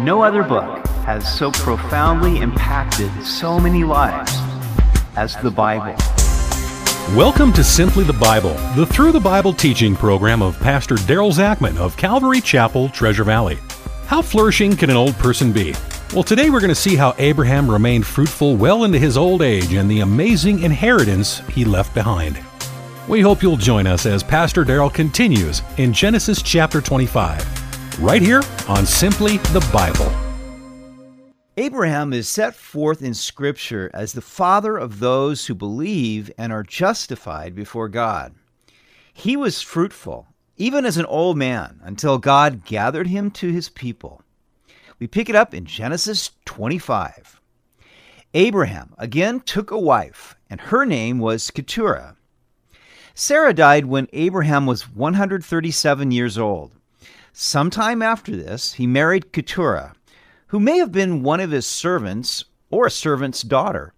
No other book has so profoundly impacted so many lives as the Bible. Welcome to Simply the Bible, the Through the Bible teaching program of Pastor Daryl Zachman of Calvary Chapel, Treasure Valley. How flourishing can an old person be? Well, today we're going to see how Abraham remained fruitful well into his old age and the amazing inheritance he left behind. We hope you'll join us as Pastor Daryl continues in Genesis chapter 25 right here on Simply the Bible. Abraham is set forth in Scripture as the father of those who believe and are justified before God. He was fruitful, even as an old man, until God gathered him to his people. We pick it up in Genesis 25. Abraham again took a wife, and her name was Keturah. Sarah died when Abraham was 137 years old. Sometime after this, he married Keturah, who may have been one of his servants or a servant's daughter.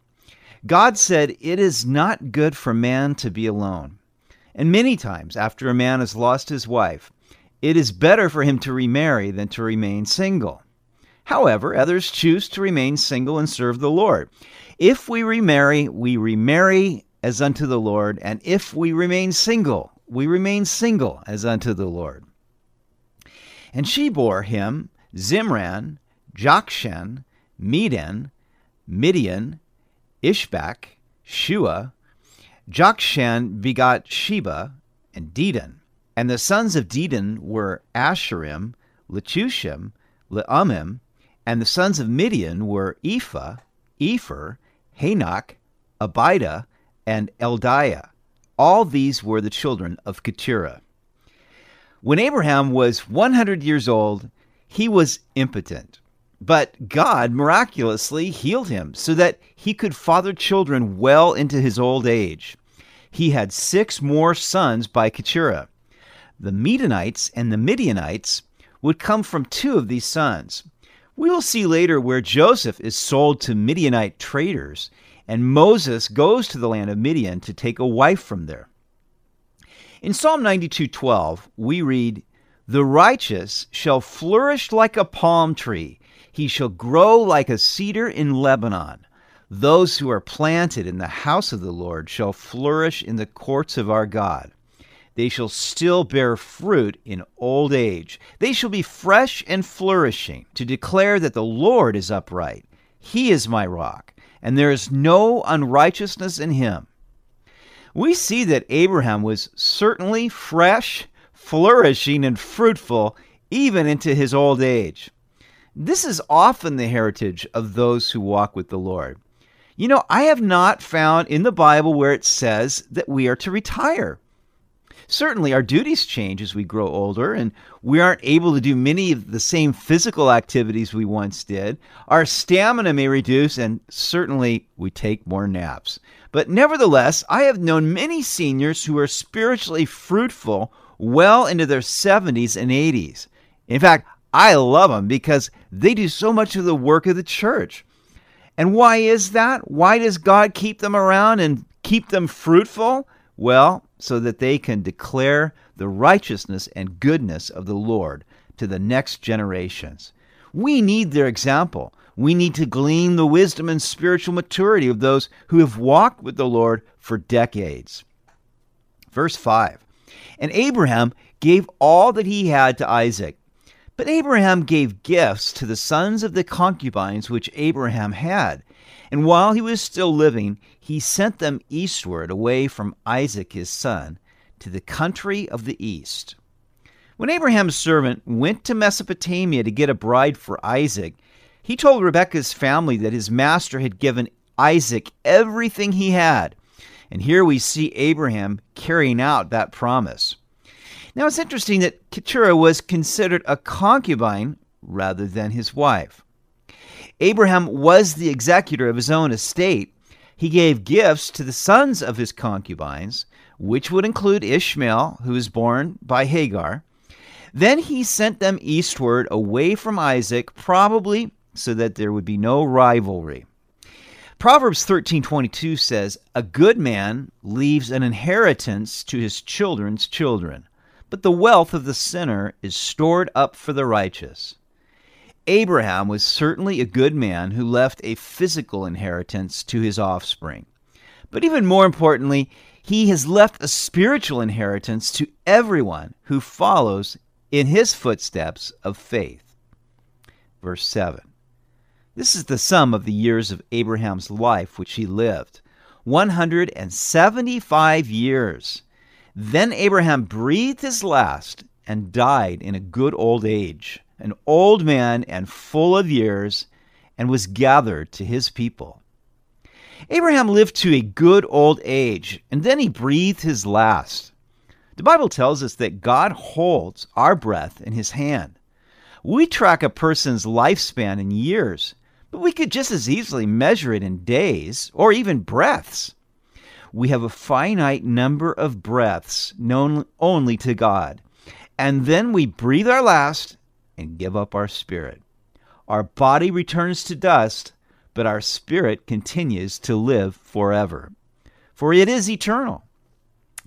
God said, It is not good for man to be alone. And many times, after a man has lost his wife, it is better for him to remarry than to remain single. However, others choose to remain single and serve the Lord. If we remarry, we remarry as unto the Lord, and if we remain single, we remain single as unto the Lord. And she bore him Zimran, Jokshan, Medan, Midian, Ishbak, Shuah. Jokshan begot Sheba and Dedan. And the sons of Dedan were Asshurim, Letushim, Leummim, and the sons of Midian were Ephah, Epher, Hanoch, Abidah, and Eldaah. All these were the children of Keturah. When Abraham was 100 years old, he was impotent. But God miraculously healed him so that he could father children well into his old age. He had six more sons by Keturah. The Medanites and the Midianites would come from two of these sons. We will see later where Joseph is sold to Midianite traders, and Moses goes to the land of Midian to take a wife from there. In Psalm 92:12, we read, "The righteous shall flourish like a palm tree; he shall grow like a cedar in Lebanon. Those who are planted in the house of the Lord shall flourish in the courts of our God. They shall still bear fruit in old age. They shall be fresh and flourishing, to declare that the Lord is upright. He is my rock, and there is no unrighteousness in him." We see that Abraham was certainly fresh, flourishing, and fruitful even into his old age. This is often the heritage of those who walk with the Lord. You know, I have not found in the Bible where it says that we are to retire. Certainly, our duties change as we grow older, and we aren't able to do many of the same physical activities we once did. Our stamina may reduce, and certainly we take more naps. But nevertheless, I have known many seniors who are spiritually fruitful well into their 70s and 80s. In fact, I love them because they do so much of the work of the church. And why is that? Why does God keep them around and keep them fruitful? Well, so that they can declare the righteousness and goodness of the Lord to the next generations. We need their example. We need to glean the wisdom and spiritual maturity of those who have walked with the Lord for decades. Verse 5 And Abraham gave all that he had to Isaac. But Abraham gave gifts to the sons of the concubines which Abraham had. And while he was still living, he sent them eastward away from Isaac his son to the country of the east. When Abraham's servant went to Mesopotamia to get a bride for Isaac, he told Rebekah's family that his master had given Isaac everything he had. And here we see Abraham carrying out that promise. Now it's interesting that Keturah was considered a concubine rather than his wife. Abraham was the executor of his own estate. He gave gifts to the sons of his concubines, which would include Ishmael, who was born by Hagar. Then he sent them eastward away from Isaac, probably so that there would be no rivalry. Proverbs 13:22 says, "A good man leaves an inheritance to his children's children, but the wealth of the sinner is stored up for the righteous." Abraham was certainly a good man who left a physical inheritance to his offspring. But even more importantly, he has left a spiritual inheritance to everyone who follows in his footsteps of faith. Verse 7. This is the sum of the years of Abraham's life which he lived 175 years. Then Abraham breathed his last and died in a good old age, an old man and full of years, and was gathered to his people. Abraham lived to a good old age, and then he breathed his last. The Bible tells us that God holds our breath in his hand. We track a person's lifespan in years, but we could just as easily measure it in days or even breaths. We have a finite number of breaths known only to God, and then we breathe our last and give up our spirit. Our body returns to dust, but our spirit continues to live forever. For it is eternal.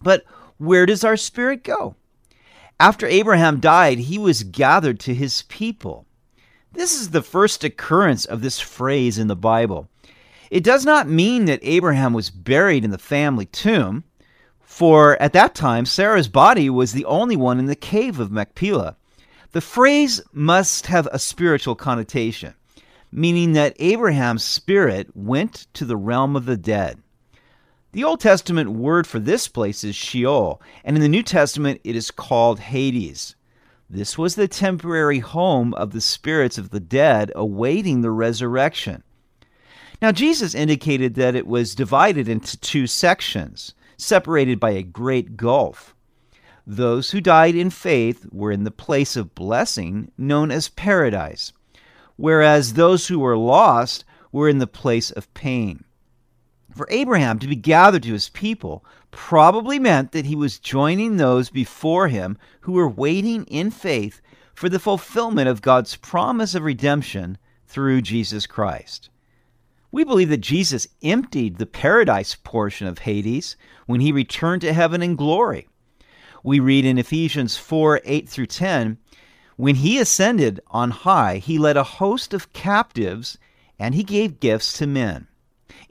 But where does our spirit go? After Abraham died, he was gathered to his people. This is the first occurrence of this phrase in the Bible. It does not mean that Abraham was buried in the family tomb, for at that time Sarah's body was the only one in the cave of Machpelah. The phrase must have a spiritual connotation, meaning that Abraham's spirit went to the realm of the dead. The Old Testament word for this place is Sheol, and in the New Testament it is called Hades. This was the temporary home of the spirits of the dead awaiting the resurrection. Now, Jesus indicated that it was divided into two sections, separated by a great gulf. Those who died in faith were in the place of blessing known as paradise, whereas those who were lost were in the place of pain. For Abraham to be gathered to his people probably meant that he was joining those before him who were waiting in faith for the fulfillment of God's promise of redemption through Jesus Christ. We believe that Jesus emptied the paradise portion of Hades when he returned to heaven in glory. We read in Ephesians 4 8 through 10 When he ascended on high, he led a host of captives and he gave gifts to men.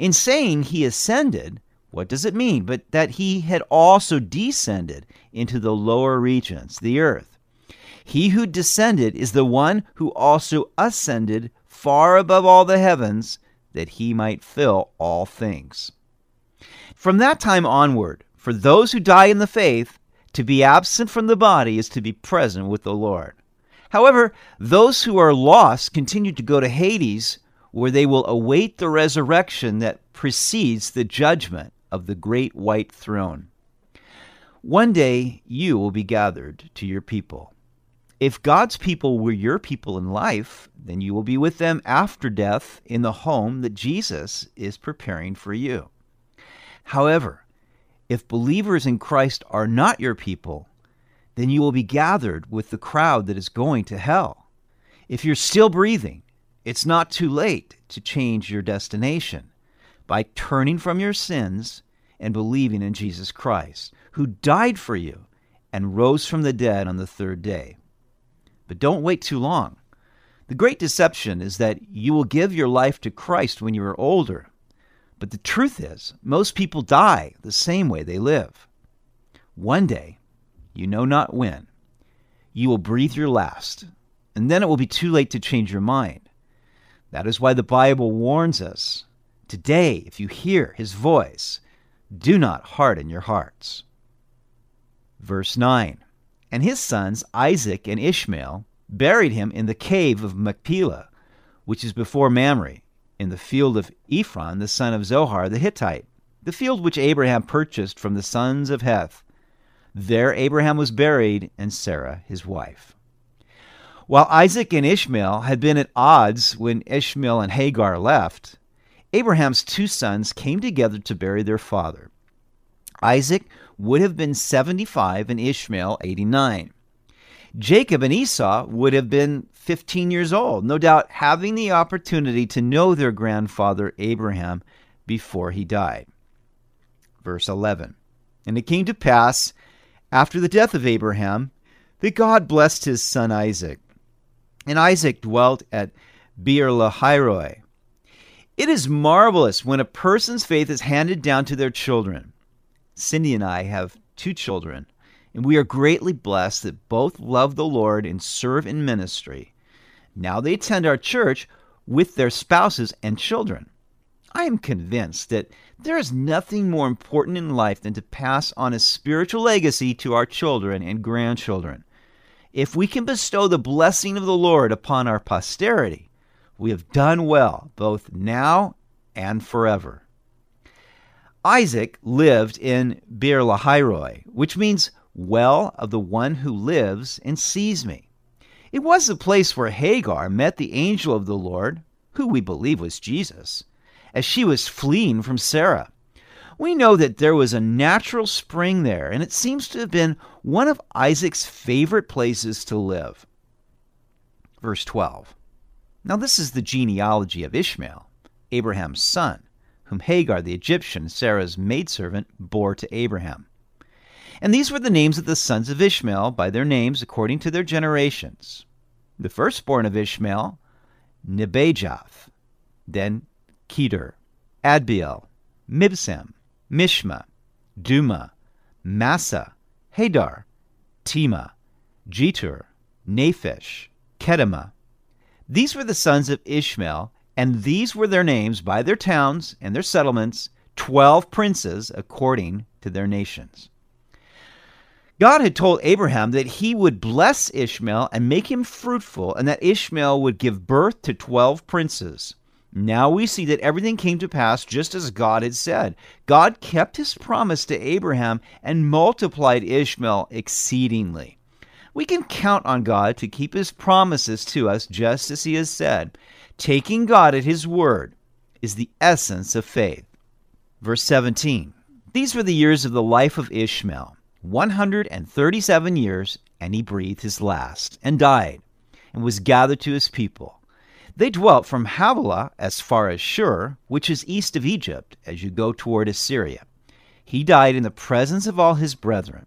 In saying he ascended, what does it mean? But that he had also descended into the lower regions, the earth. He who descended is the one who also ascended far above all the heavens, that he might fill all things. From that time onward, for those who die in the faith, to be absent from the body is to be present with the Lord. However, those who are lost continue to go to Hades, where they will await the resurrection that precedes the judgment of the great white throne. One day you will be gathered to your people. If God's people were your people in life, then you will be with them after death in the home that Jesus is preparing for you. However, if believers in Christ are not your people, then you will be gathered with the crowd that is going to hell. If you're still breathing, it's not too late to change your destination by turning from your sins and believing in Jesus Christ, who died for you and rose from the dead on the third day. But don't wait too long. The great deception is that you will give your life to Christ when you are older. But the truth is, most people die the same way they live. One day, you know not when, you will breathe your last, and then it will be too late to change your mind. That is why the Bible warns us today, if you hear his voice, do not harden your hearts. Verse 9 And his sons, Isaac and Ishmael, buried him in the cave of Machpelah, which is before Mamre, in the field of Ephron, the son of Zohar the Hittite, the field which Abraham purchased from the sons of Heth. There Abraham was buried, and Sarah his wife. While Isaac and Ishmael had been at odds when Ishmael and Hagar left, Abraham's two sons came together to bury their father. Isaac would have been 75 and Ishmael 89. Jacob and Esau would have been 15 years old, no doubt having the opportunity to know their grandfather Abraham before he died. Verse 11 And it came to pass, after the death of Abraham, that God blessed his son Isaac. And Isaac dwelt at Beer Lahairoi. It is marvelous when a person's faith is handed down to their children. Cindy and I have two children, and we are greatly blessed that both love the Lord and serve in ministry. Now they attend our church with their spouses and children. I am convinced that there is nothing more important in life than to pass on a spiritual legacy to our children and grandchildren. If we can bestow the blessing of the Lord upon our posterity, we have done well, both now and forever. Isaac lived in Beer Lahairoi, which means well of the one who lives and sees me. It was the place where Hagar met the angel of the Lord, who we believe was Jesus, as she was fleeing from Sarah. We know that there was a natural spring there, and it seems to have been one of Isaac's favorite places to live. Verse 12. Now, this is the genealogy of Ishmael, Abraham's son, whom Hagar the Egyptian, Sarah's maidservant, bore to Abraham. And these were the names of the sons of Ishmael by their names according to their generations. The firstborn of Ishmael, Nebajoth, then Kedar, Adbeel, Mibsam, Mishma, Dumah, Massa, Hadar, Tema, Jetur, Naphish, Kedemah. These were the sons of Ishmael, and these were their names by their towns and their settlements, twelve princes according to their nations. God had told Abraham that he would bless Ishmael and make him fruitful, and that Ishmael would give birth to 12 princes. Now we see that everything came to pass just as God had said. God kept his promise to Abraham and multiplied Ishmael exceedingly. We can count on God to keep his promises to us just as he has said. Taking God at his word is the essence of faith. Verse 17 These were the years of the life of Ishmael. 137 years, and he breathed his last, and died, and was gathered to his people. They dwelt from Havilah as far as Shur, which is east of Egypt, as you go toward Assyria. He died in the presence of all his brethren.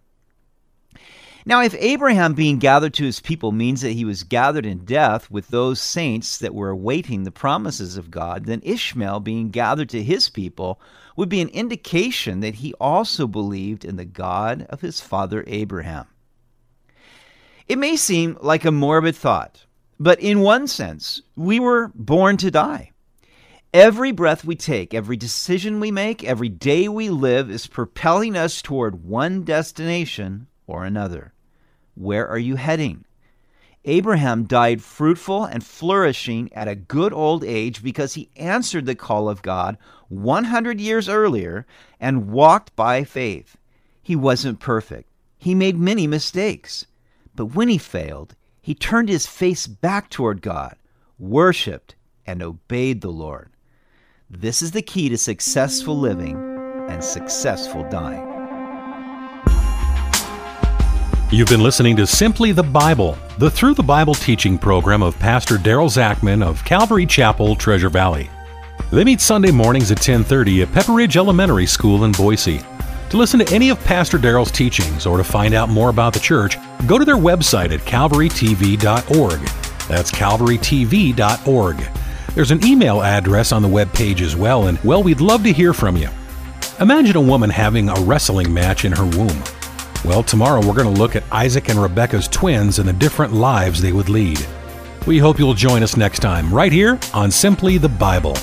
Now, if Abraham being gathered to his people means that he was gathered in death with those saints that were awaiting the promises of God, then Ishmael being gathered to his people would be an indication that he also believed in the God of his father Abraham. It may seem like a morbid thought, but in one sense, we were born to die. Every breath we take, every decision we make, every day we live is propelling us toward one destination or another. Where are you heading? Abraham died fruitful and flourishing at a good old age because he answered the call of God 100 years earlier and walked by faith. He wasn't perfect. He made many mistakes. But when he failed, he turned his face back toward God, worshiped, and obeyed the Lord. This is the key to successful living and successful dying. You've been listening to Simply the Bible, the Through the Bible teaching program of Pastor Daryl Zachman of Calvary Chapel, Treasure Valley. They meet Sunday mornings at 10:30 at Pepper Ridge Elementary School in Boise. To listen to any of Pastor Daryl's teachings or to find out more about the church, go to their website at calvarytv.org. That's calvarytv.org. There's an email address on the web page as well, and well, we'd love to hear from you. Imagine a woman having a wrestling match in her womb. Well, tomorrow we're going to look at Isaac and Rebecca's twins and the different lives they would lead. We hope you'll join us next time, right here on Simply the Bible.